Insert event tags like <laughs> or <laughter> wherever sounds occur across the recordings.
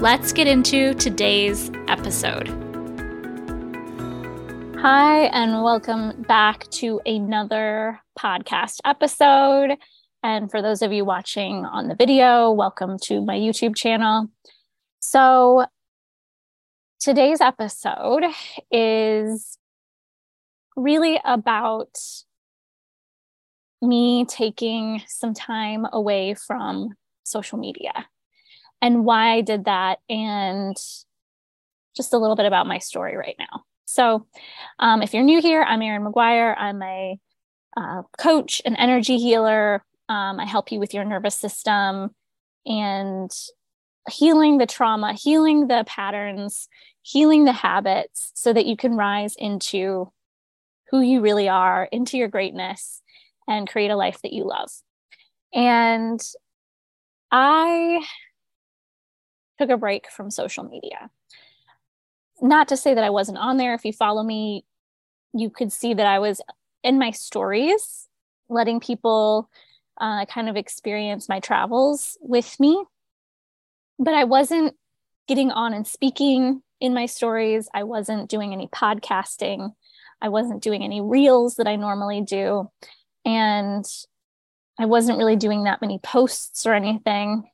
Let's get into today's episode. Hi, and welcome back to another podcast episode. And for those of you watching on the video, welcome to my YouTube channel. So, today's episode is really about me taking some time away from social media and why I did that, and just a little bit about my story right now. So, um, if you're new here, I'm Erin McGuire. I'm a uh, coach, an energy healer. Um, I help you with your nervous system and healing the trauma, healing the patterns, healing the habits so that you can rise into who you really are, into your greatness, and create a life that you love. And I took a break from social media. Not to say that I wasn't on there. If you follow me, you could see that I was in my stories, letting people uh, kind of experience my travels with me. But I wasn't getting on and speaking in my stories. I wasn't doing any podcasting. I wasn't doing any reels that I normally do. And I wasn't really doing that many posts or anything.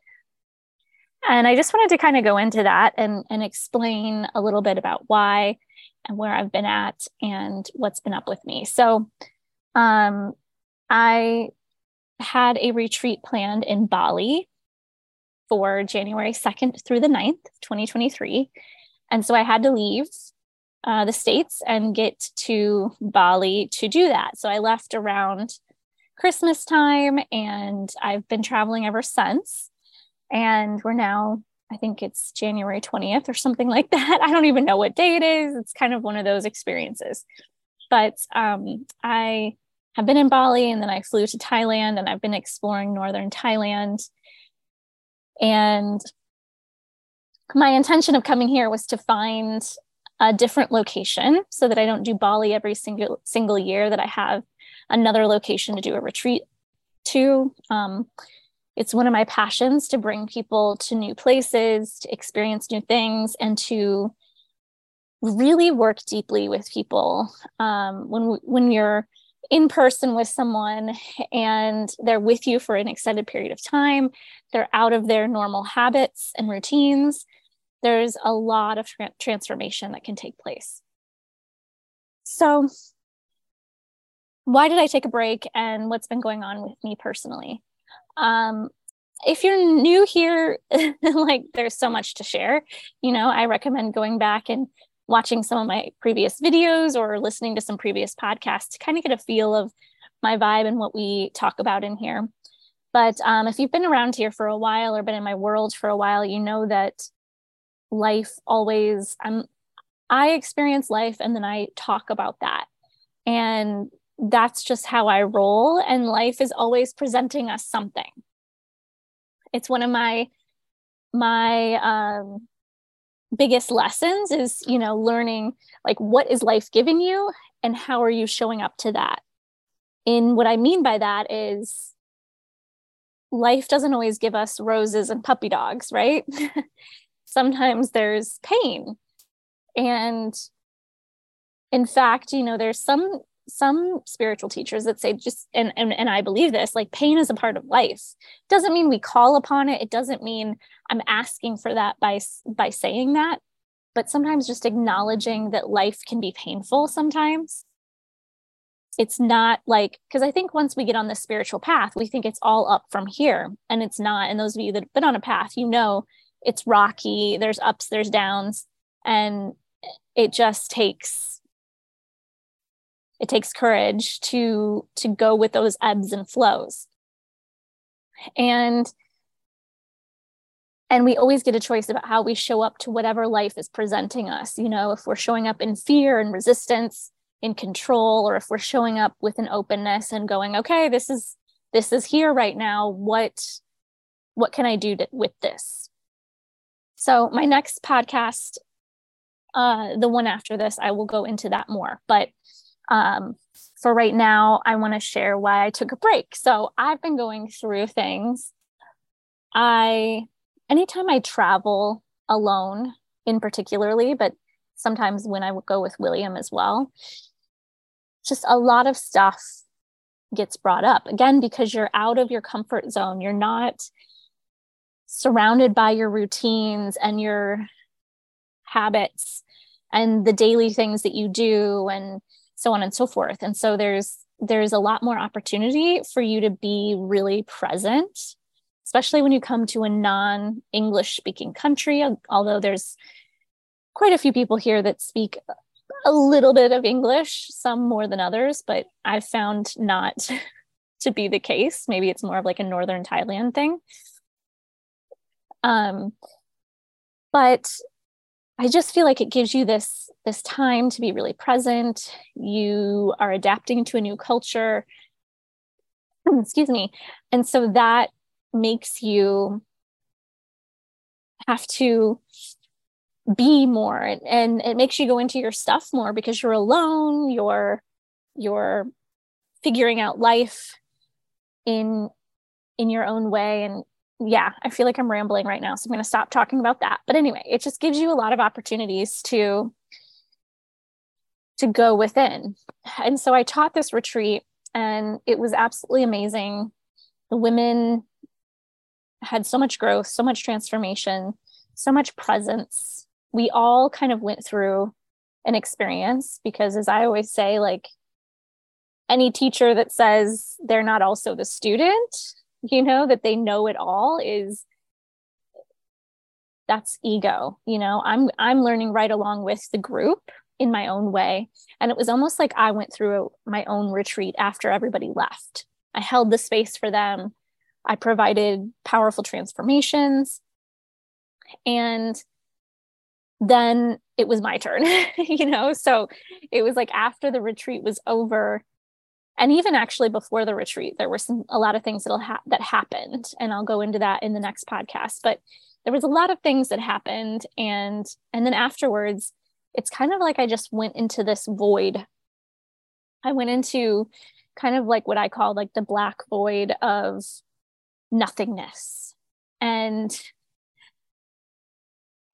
And I just wanted to kind of go into that and, and explain a little bit about why and where I've been at and what's been up with me. So, um, I had a retreat planned in Bali for January 2nd through the 9th, 2023. And so I had to leave uh, the States and get to Bali to do that. So I left around Christmas time and I've been traveling ever since. And we're now, I think it's January 20th or something like that. <laughs> I don't even know what day it is. It's kind of one of those experiences. But um, I have been in Bali and then I flew to Thailand and I've been exploring northern Thailand. And my intention of coming here was to find a different location so that I don't do Bali every single single year that I have another location to do a retreat to. Um, it's one of my passions to bring people to new places, to experience new things, and to really work deeply with people. Um, when when you're in person with someone and they're with you for an extended period of time, they're out of their normal habits and routines. There's a lot of tra- transformation that can take place. So, why did I take a break and what's been going on with me personally? Um, if you're new here, <laughs> like there's so much to share. You know, I recommend going back and watching some of my previous videos or listening to some previous podcasts to kind of get a feel of my vibe and what we talk about in here. But um, if you've been around here for a while or been in my world for a while, you know that life always I'm I experience life and then I talk about that. And that's just how I roll. And life is always presenting us something. It's one of my my um, biggest lessons is you know learning like what is life giving you and how are you showing up to that. And what I mean by that is life doesn't always give us roses and puppy dogs, right? <laughs> Sometimes there's pain. And in fact, you know, there's some some spiritual teachers that say just and, and and i believe this like pain is a part of life. Doesn't mean we call upon it. It doesn't mean i'm asking for that by by saying that. But sometimes just acknowledging that life can be painful sometimes. It's not like because i think once we get on the spiritual path we think it's all up from here and it's not. And those of you that have been on a path you know it's rocky there's ups there's downs and it just takes it takes courage to to go with those ebbs and flows. And and we always get a choice about how we show up to whatever life is presenting us you know if we're showing up in fear and resistance in control or if we're showing up with an openness and going okay this is this is here right now. What what can i do to, with this? So my next podcast uh the one after this i will go into that more but um for right now i want to share why i took a break so i've been going through things i anytime I travel alone, in particularly, but sometimes when I would go with William as well, just a lot of stuff gets brought up again because you're out of your comfort zone. You're not surrounded by your routines and your habits and the daily things that you do and so on and so forth. And so there's there's a lot more opportunity for you to be really present especially when you come to a non English speaking country, although there's quite a few people here that speak a little bit of English, some more than others, but I've found not <laughs> to be the case. Maybe it's more of like a Northern Thailand thing. Um, but I just feel like it gives you this this time to be really present. You are adapting to a new culture. <clears throat> Excuse me. And so that makes you have to be more and it makes you go into your stuff more because you're alone you're you're figuring out life in in your own way and yeah i feel like i'm rambling right now so i'm going to stop talking about that. But anyway it just gives you a lot of opportunities to to go within. And so i taught this retreat and it was absolutely amazing. The women had so much growth, so much transformation, so much presence. We all kind of went through an experience because, as I always say, like any teacher that says they're not also the student, you know, that they know it all is that's ego you know i'm i'm learning right along with the group in my own way and it was almost like i went through my own retreat after everybody left i held the space for them I provided powerful transformations. And then it was my turn, <laughs> you know? So it was like after the retreat was over, and even actually before the retreat, there were some a lot of things that ha- that happened, and I'll go into that in the next podcast. But there was a lot of things that happened, and and then afterwards, it's kind of like I just went into this void. I went into kind of like what I call like the black void of nothingness. And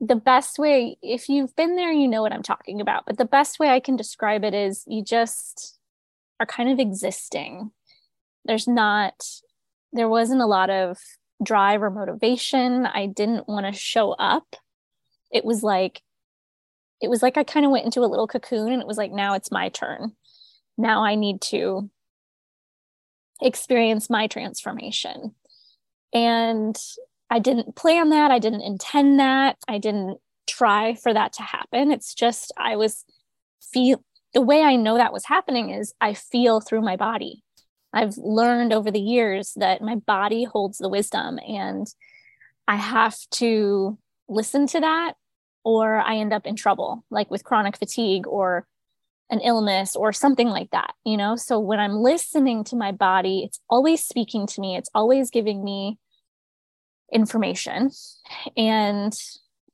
the best way, if you've been there, you know what I'm talking about. But the best way I can describe it is you just are kind of existing. There's not, there wasn't a lot of drive or motivation. I didn't want to show up. It was like, it was like I kind of went into a little cocoon and it was like, now it's my turn. Now I need to experience my transformation. And I didn't plan that. I didn't intend that. I didn't try for that to happen. It's just, I was feel the way I know that was happening is I feel through my body. I've learned over the years that my body holds the wisdom and I have to listen to that or I end up in trouble, like with chronic fatigue or an illness or something like that, you know? So when I'm listening to my body, it's always speaking to me, it's always giving me information. And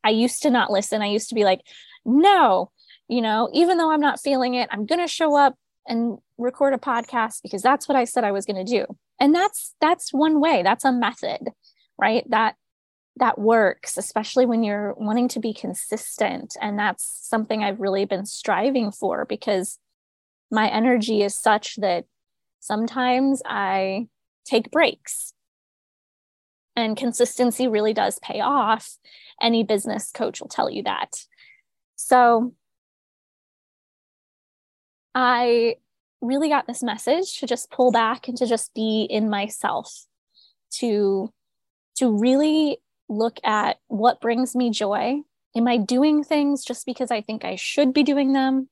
I used to not listen. I used to be like, no, you know, even though I'm not feeling it, I'm going to show up and record a podcast because that's what I said I was going to do. And that's that's one way. That's a method, right? That that works, especially when you're wanting to be consistent. And that's something I've really been striving for because my energy is such that sometimes I take breaks. And consistency really does pay off. Any business coach will tell you that. So I really got this message to just pull back and to just be in myself to to really look at what brings me joy. Am I doing things just because I think I should be doing them?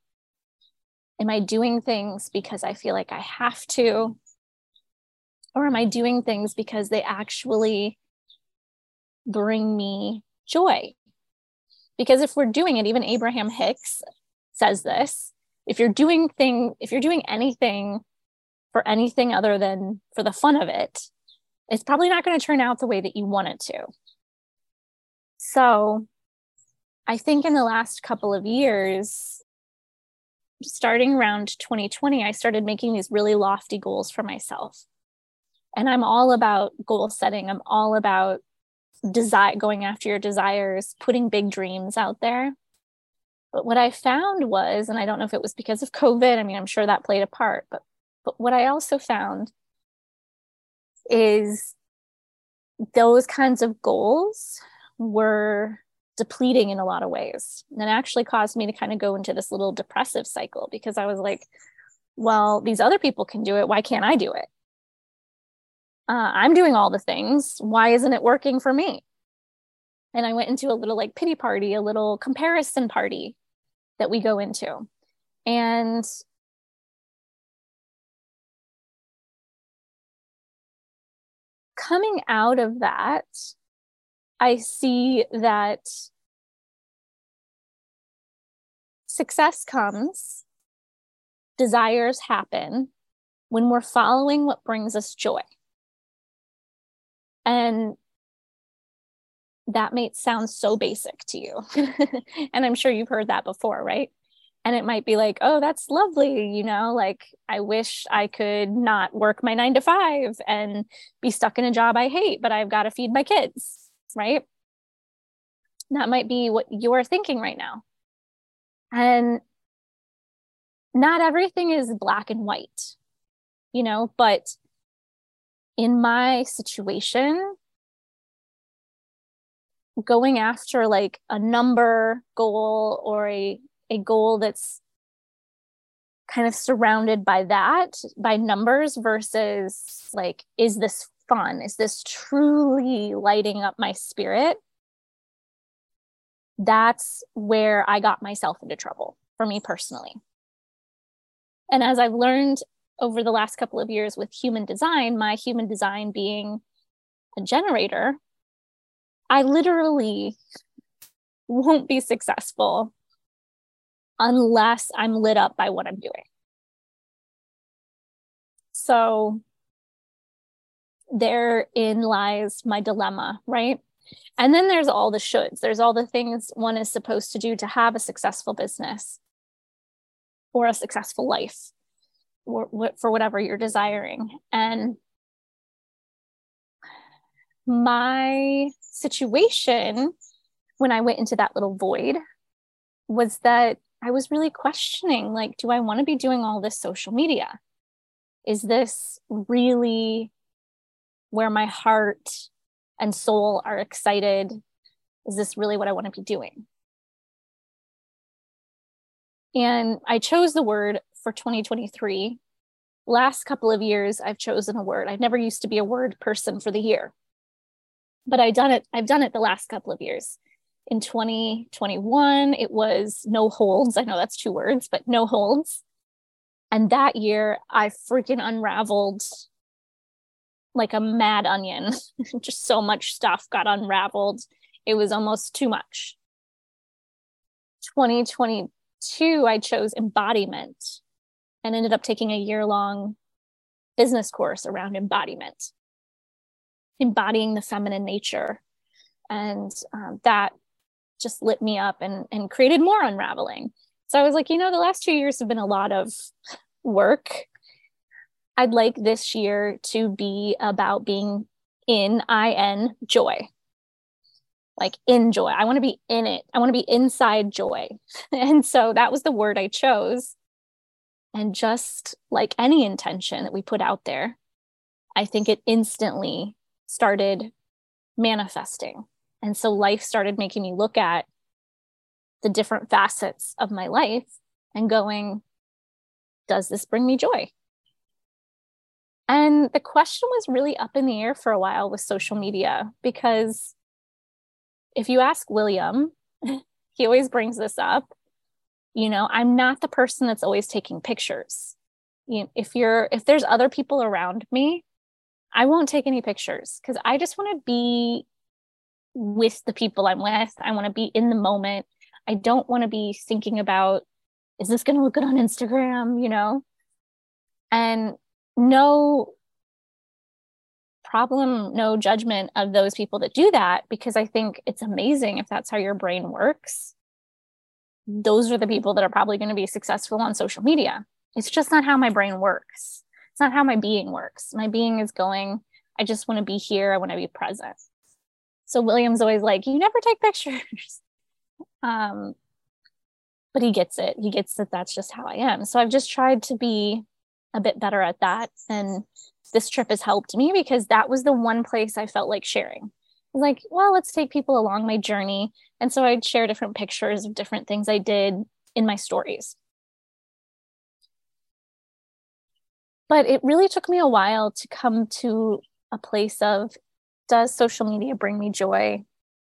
Am I doing things because I feel like I have to? Or am I doing things because they actually bring me joy? Because if we're doing it, even Abraham Hicks says this if you're doing thing if you're doing anything for anything other than for the fun of it it's probably not going to turn out the way that you want it to. So i think in the last couple of years starting around 2020 i started making these really lofty goals for myself. And i'm all about goal setting. I'm all about desire going after your desires putting big dreams out there but what I found was, and I don't know if it was because of COVID, I mean, I'm sure that played a part, but, but what I also found is those kinds of goals were depleting in a lot of ways. And it actually caused me to kind of go into this little depressive cycle because I was like, well, these other people can do it. Why can't I do it? Uh, I'm doing all the things. Why isn't it working for me? And I went into a little like pity party, a little comparison party that we go into. And coming out of that, I see that success comes, desires happen when we're following what brings us joy. And that might sound so basic to you. <laughs> and I'm sure you've heard that before, right? And it might be like, oh, that's lovely. You know, like I wish I could not work my nine to five and be stuck in a job I hate, but I've got to feed my kids, right? That might be what you're thinking right now. And not everything is black and white, you know, but in my situation, going after like a number goal or a a goal that's kind of surrounded by that by numbers versus like is this fun? Is this truly lighting up my spirit? That's where i got myself into trouble for me personally. And as i've learned over the last couple of years with human design my human design being a generator I literally won't be successful unless I'm lit up by what I'm doing. So therein lies my dilemma, right? And then there's all the shoulds. There's all the things one is supposed to do to have a successful business or a successful life or for whatever you're desiring. And my situation when I went into that little void was that I was really questioning like, do I want to be doing all this social media? Is this really where my heart and soul are excited? Is this really what I want to be doing? And I chose the word for 2023. Last couple of years, I've chosen a word. I never used to be a word person for the year but I've done it. I've done it the last couple of years. In 2021, it was no holds. I know that's two words, but no holds. And that year, I freaking unraveled like a mad onion. <laughs> Just so much stuff got unraveled. It was almost too much. 2022, I chose embodiment and ended up taking a year long business course around embodiment embodying the feminine nature. And um, that just lit me up and, and created more unraveling. So I was like, you know, the last two years have been a lot of work. I'd like this year to be about being in in joy like in joy i want to be in it i want to be inside joy <laughs> and so that was the word i chose and just like any intention that we put out there i think it instantly started manifesting. And so life started making me look at the different facets of my life and going, does this bring me joy? And the question was really up in the air for a while with social media because if you ask William, <laughs> he always brings this up. You know, I'm not the person that's always taking pictures. You know, if you're if there's other people around me I won't take any pictures because I just want to be with the people I'm with. I want to be in the moment. I don't want to be thinking about, is this going to look good on Instagram? You know? And no problem, no judgment of those people that do that, because I think it's amazing if that's how your brain works. Those are the people that are probably going to be successful on social media. It's just not how my brain works. It's not how my being works. My being is going, I just want to be here. I want to be present. So William's always like, you never take pictures. <laughs> um, but he gets it. He gets that that's just how I am. So I've just tried to be a bit better at that. And this trip has helped me because that was the one place I felt like sharing. I was Like, well, let's take people along my journey. And so I'd share different pictures of different things I did in my stories. But it really took me a while to come to a place of does social media bring me joy?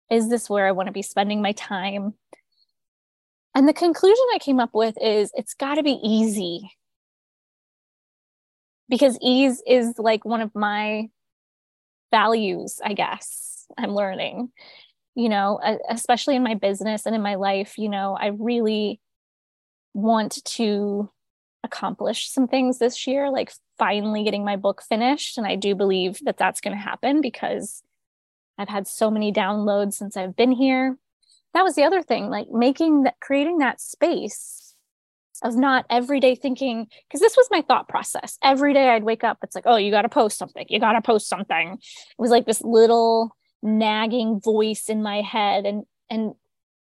Is this where I want to be spending my time? And the conclusion I came up with is it's got to be easy. Because ease is like one of my values, I guess, I'm learning. You know, especially in my business and in my life, you know, I really want to accomplish some things this year, like finally getting my book finished. And I do believe that that's going to happen because I've had so many downloads since I've been here. That was the other thing, like making that, creating that space of not every day thinking, because this was my thought process. Every day I'd wake up, it's like, oh, you got to post something. You got to post something. It was like this little nagging voice in my head and, and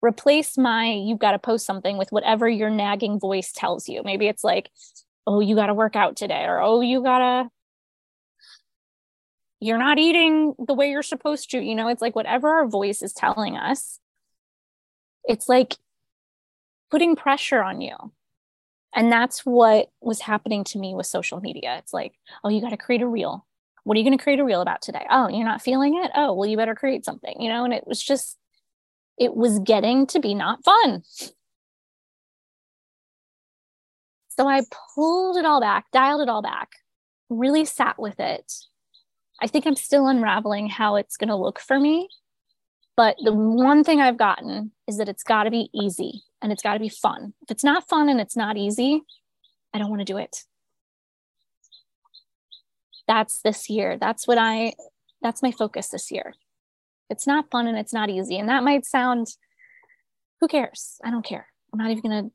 replace my you've got to post something with whatever your nagging voice tells you. Maybe it's like oh you got to work out today or oh you got to you're not eating the way you're supposed to you know it's like whatever our voice is telling us it's like putting pressure on you. And that's what was happening to me with social media. It's like oh you got to create a reel. What are you going to create a reel about today? Oh you're not feeling it? Oh well you better create something you know and it was just it was getting to be not fun. So I pulled it all back, dialed it all back, really sat with it. I think I'm still unraveling how it's going to look for me. But the one thing I've gotten is that it's got to be easy and it's got to be fun. If it's not fun and it's not easy, I don't want to do it. That's this year. That's what I, that's my focus this year. It's not fun and it's not easy. And that might sound, who cares? I don't care. I'm not even going to.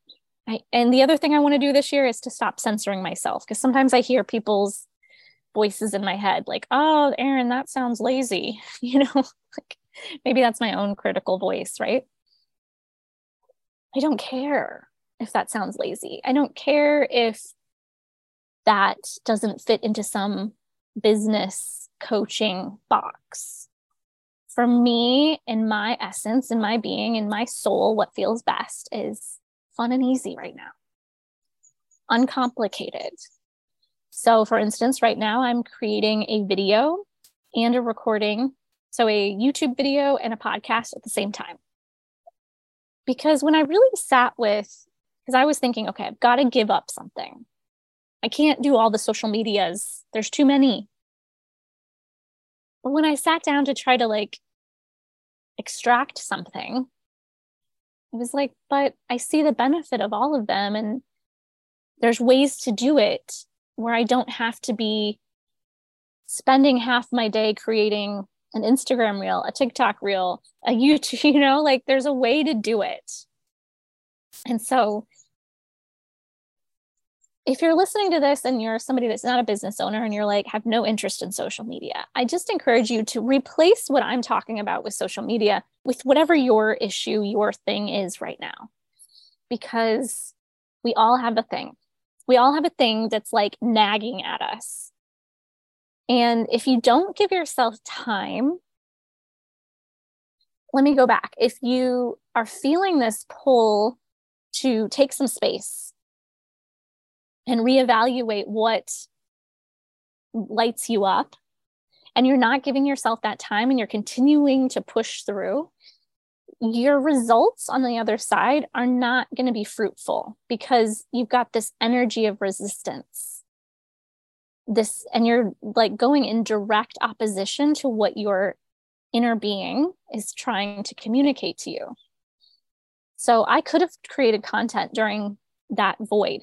I, and the other thing I want to do this year is to stop censoring myself because sometimes I hear people's voices in my head like, oh, Erin, that sounds lazy. <laughs> You know, like maybe that's my own critical voice, right? I don't care if that sounds lazy. I don't care if that doesn't fit into some business coaching box for me, in my essence, in my being, in my soul, what feels best is fun and easy right now, uncomplicated. So, for instance, right now I'm creating a video and a recording, so a YouTube video and a podcast at the same time. Because when I really sat with, because I was thinking, okay, I've got to give up something. I can't do all the social medias, there's too many. When I sat down to try to like extract something, it was like, but I see the benefit of all of them. And there's ways to do it where I don't have to be spending half my day creating an Instagram reel, a TikTok reel, a YouTube, <laughs> you know, like there's a way to do it. And so if you're listening to this and you're somebody that's not a business owner and you're like have no interest in social media i just encourage you to replace what i'm talking about with social media with whatever your issue your thing is right now. Because we all have a thing. We all have a thing that's like nagging at us. And if you don't give yourself time let me go back. If you are feeling this pull to take some space and reevaluate what lights you up and you're not giving yourself that time and you're continuing to push through, your results on the other side are not going to be fruitful because you've got this energy of resistance. This, and you're like going in direct opposition to what you're inner being is trying to communicate to you. So I could have created content during that void.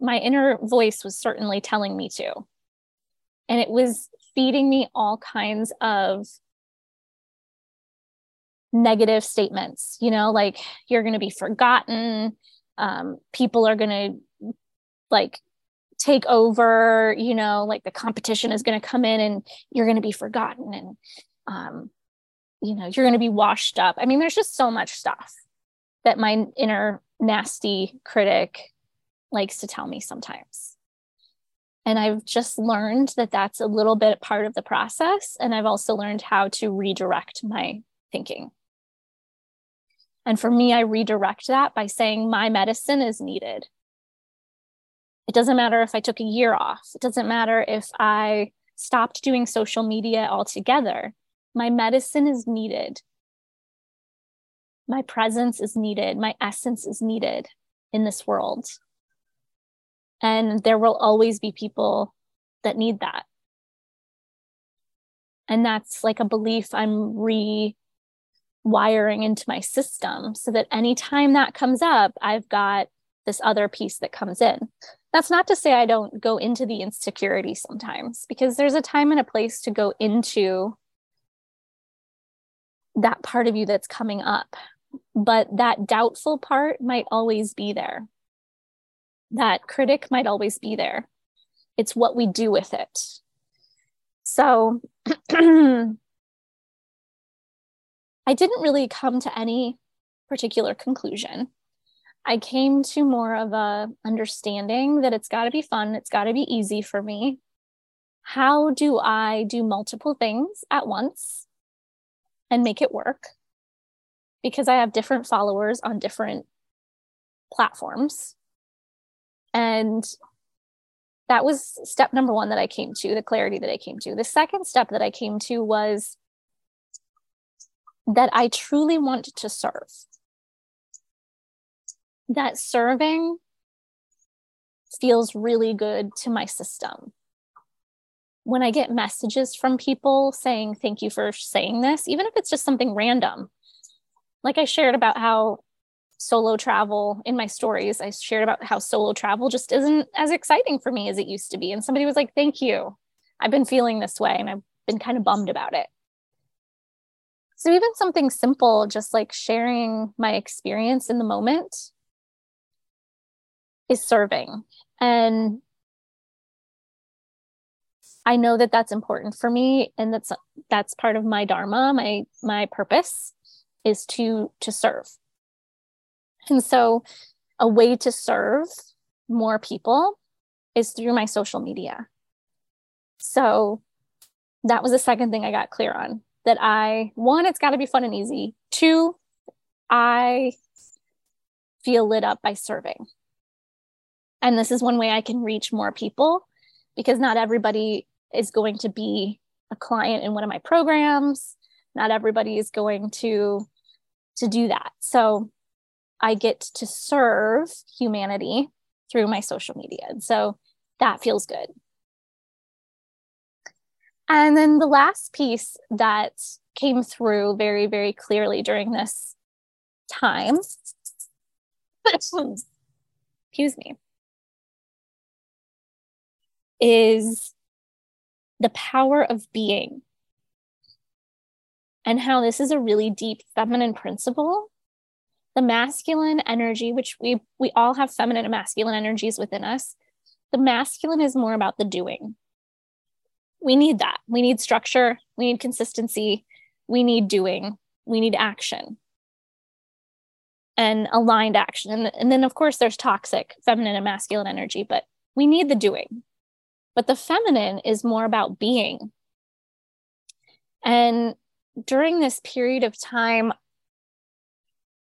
My inner voice was certainly telling me to. And it was feeding me all kinds of negative statements, you know, like you're going to be forgotten. Um, people are going to like take over, you know, like the competition is going to come in and you're going to be forgotten and, um, you know, you're going to be washed up. I mean, there's just so much stuff that my inner nasty critic likes to tell me sometimes. And I've just learned that that's a little bit part of the process. And I've also learned how to redirect my thinking. And for me, I redirect that by saying my medicine is needed. It doesn't matter if I took a year off, it doesn't matter if I stopped doing social media altogether. My medicine is needed. My presence is needed. My essence is needed in this world. And there will always be people that need that. And that's like a belief I'm rewiring into my system so that anytime that comes up, I've got this other piece that comes in. That's not to say I don't go into the insecurity sometimes, because there's a time and a place to go into that part of you that's coming up. But that doubtful part might always be there that critic might always be there. It's what we do with it. So <clears throat> I didn't really come to any particular conclusion. I came to more of a understanding that it's got to be fun, it's got to be easy for me. How do I do multiple things at once and make it work? Because I have different followers on different platforms. And that was step number one that I came to, the clarity that I came to. The second step that I came to was that I truly want to serve. That serving feels really good to my system. When I get messages from people saying, Thank you for saying this, even if it's just something random, like I shared about how solo travel in my stories. I shared about how solo travel just isn't as exciting for me as it used to be. And somebody was like thank you. I've been feeling this way and i've been kind of bummed about it. So even something simple just like sharing my experience in the moment is serving. And i know that that's important for me and that's that's part of my dharma. My my purpose is to to serve and so, a way to serve more people is through my social media. So, that was the second thing I got clear on that I, one, it's got to be fun and easy. Two, I feel lit up by serving. And this is one way I can reach more people because not everybody is going to be a client in one of my programs. Not everybody is going to to do that. So I get to serve humanity through my social media. And so that feels good. And then the last piece that came through very, very clearly during this time, <laughs> excuse me, is the power of being and how this is a really deep feminine principle the masculine energy which we we all have feminine and masculine energies within us. The masculine is more about the doing. We need that. We need structure. We need consistency. We need doing. We need action and aligned action. And, and then of course there's toxic feminine and masculine energy but we need the doing. But the feminine is more about being. And during this period of time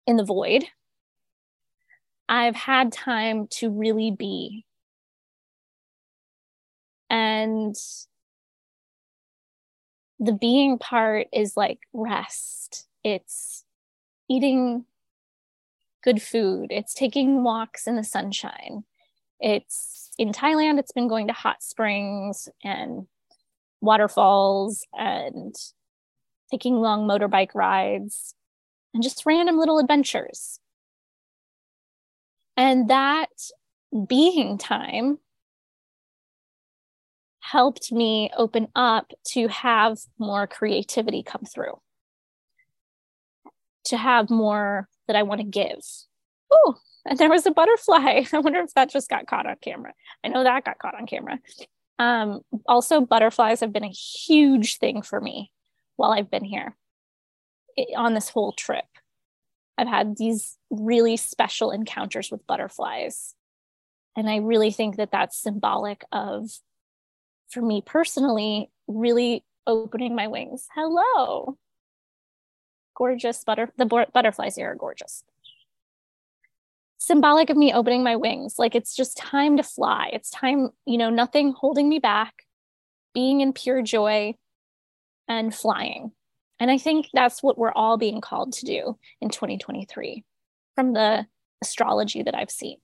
in the void, I've had time to really be. And the being part is like rest, it's eating good food, it's taking walks in the sunshine. It's in Thailand, it's been going to hot springs and waterfalls and taking long motorbike rides, and just random little adventures. And that being time helped me open up to have more creativity come through, to have more that I want to give. Oh, and there was a butterfly. <laughs> I wonder if that just got caught on camera. I know that got caught on camera. Um, also, butterflies have been a huge thing for me while I've been here on this whole trip. I've had these really special encounters with butterflies. And I really think that that's symbolic of, for me personally, really opening my wings. Hello. Gorgeous butter, the butterflies here are gorgeous. Symbolic of me opening my wings. Like it's just time to fly. It's time, you know, nothing holding me back, being in pure joy and flying. And I think that's what we're all being called to do in 2023 from the astrology that I've seen.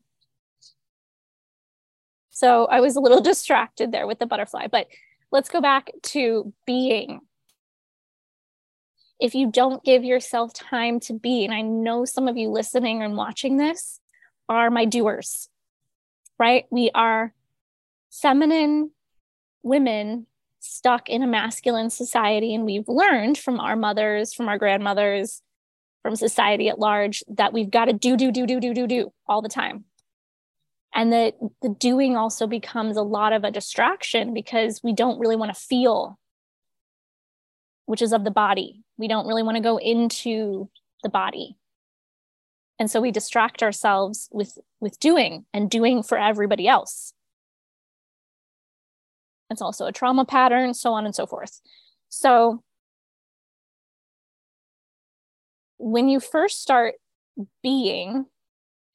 So I was a little <laughs> distracted there with the butterfly, but let's go back to being. If you don't give yourself time to be, and I know some of you listening and watching this are my doers, right? We are feminine women stuck in a masculine society and we've learned from our mothers from our grandmothers from society at large that we've got to do do do do do do do all the time. And that the doing also becomes a lot of a distraction because we don't really want to feel which is of the body. We don't really want to go into the body. And so we distract ourselves with with doing and doing for everybody else it's also a trauma pattern, so on and so forth. So when you first start being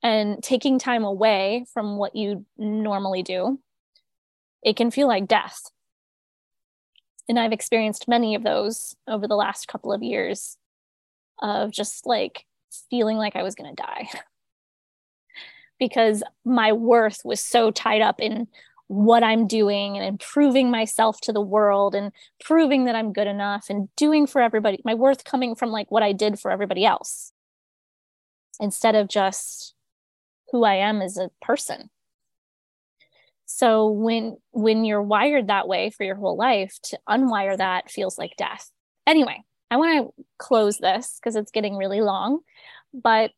and taking time away from what you normally do, it can feel like death. And I've experienced many of those over the last couple of years of just like feeling like I was going to die <laughs> because my worth was so tied up in what I'm doing and improving myself to the world and proving that I'm good enough and doing for everybody, my worth coming from like what I did for everybody else instead of just who I am as a person. So when when you're wired that way for your whole life, to unwire that feels like death. Anyway, I want to close this because it's getting really long, but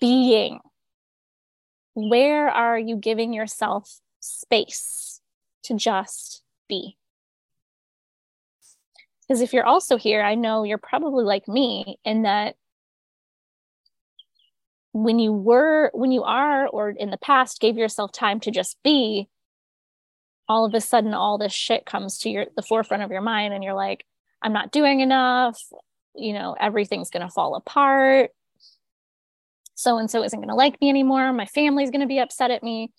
being where are you giving yourself space to just be? Because if you're also here, I know you're probably like me in that when you were, when you are, or in the past gave yourself time to just be, all of a sudden all this shit comes to your the forefront of your mind and you're like, I'm not doing enough, you know, everything's gonna fall apart so and so isn't going to like me anymore. My family's going to be upset at me,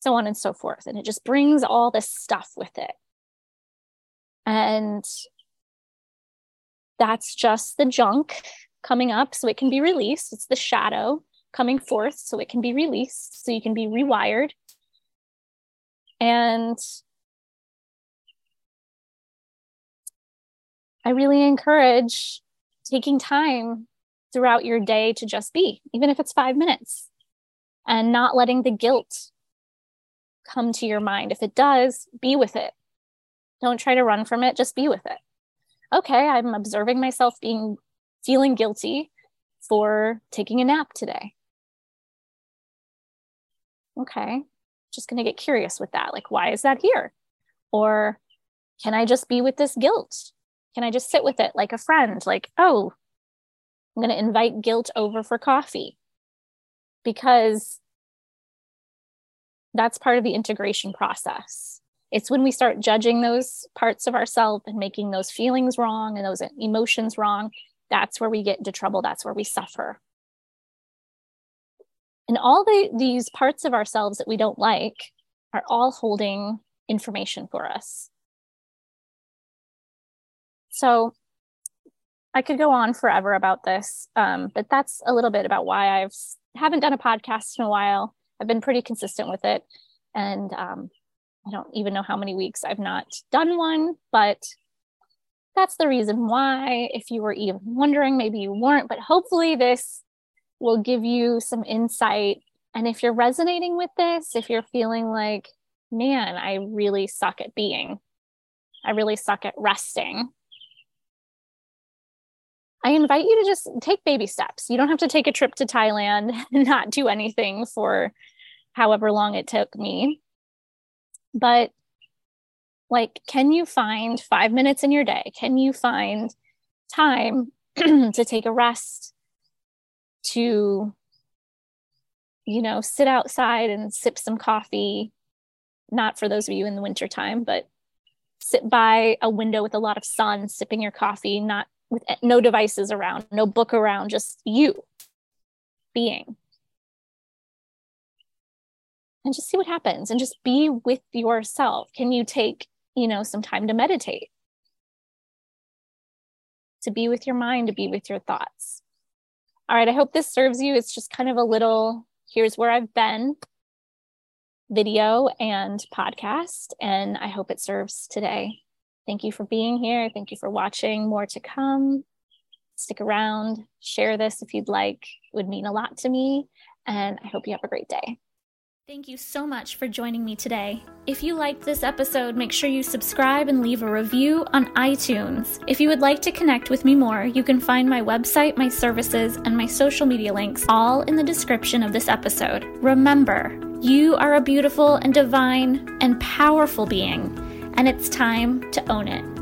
so on and so forth. And it just brings all this stuff with it. And that's just the junk coming up so it can be released. It's the shadow coming forth so it can be released, so you can be rewired. And I really encourage taking time throughout your day to just be, even if it's five minutes, and not letting the guilt come to your mind. If it does, be with it. Don't try to run from it, just be with it. Okay, I'm observing myself being feeling guilty for taking a nap today. Okay, just going to get curious with that. Like, why is that here? Or can I just be with this guilt? Can I just sit with it like a friend? Like, oh, I'm going to invite guilt over for coffee because that's part of the integration process. It's when we start judging those parts of ourselves and making those feelings wrong and those emotions wrong. That's where we get into trouble. That's where we suffer. And all the, these parts of ourselves that we don't like are all holding information for us. So I could go on forever about this, um, but that's a little bit about why I've haven't done a podcast in a while. I've been pretty consistent with it, and um, I don't even know how many weeks I've not done one, but that's the reason why. If you were even wondering, maybe you weren't, but hopefully this will give you some insight. And if you're resonating with this, if you're feeling like, man, I really suck at being, I really suck at resting, I invite you to just take baby steps. You don't have to take a trip to Thailand <laughs> and not do anything for however long it took me. But like, can you find five minutes in your day? Can you find time <clears throat> to take a rest, to, you know, sit outside and sip some coffee? Not for those of you in the wintertime, but sit by a window with a lot of sun, sipping your coffee, not with no devices around, no book around, just you being. And just see what happens and just be with yourself. Can you take you know, some time to meditate, to be with your mind, to be with your thoughts. All right, I hope this serves you. It's just kind of a little here's where I've been video and podcast, and I hope it serves today. Thank you for being here. Thank you for watching. More to come. Stick around, share this if you'd like. It would mean a lot to me. And I hope you have a great day. Thank you so much for joining me today. If you liked this episode, make sure you subscribe and leave a review on iTunes. If you would like to connect with me more, you can find my website, my services, and my social media links all in the description of this episode. Remember, you are a beautiful and divine and powerful being, and it's time to own it.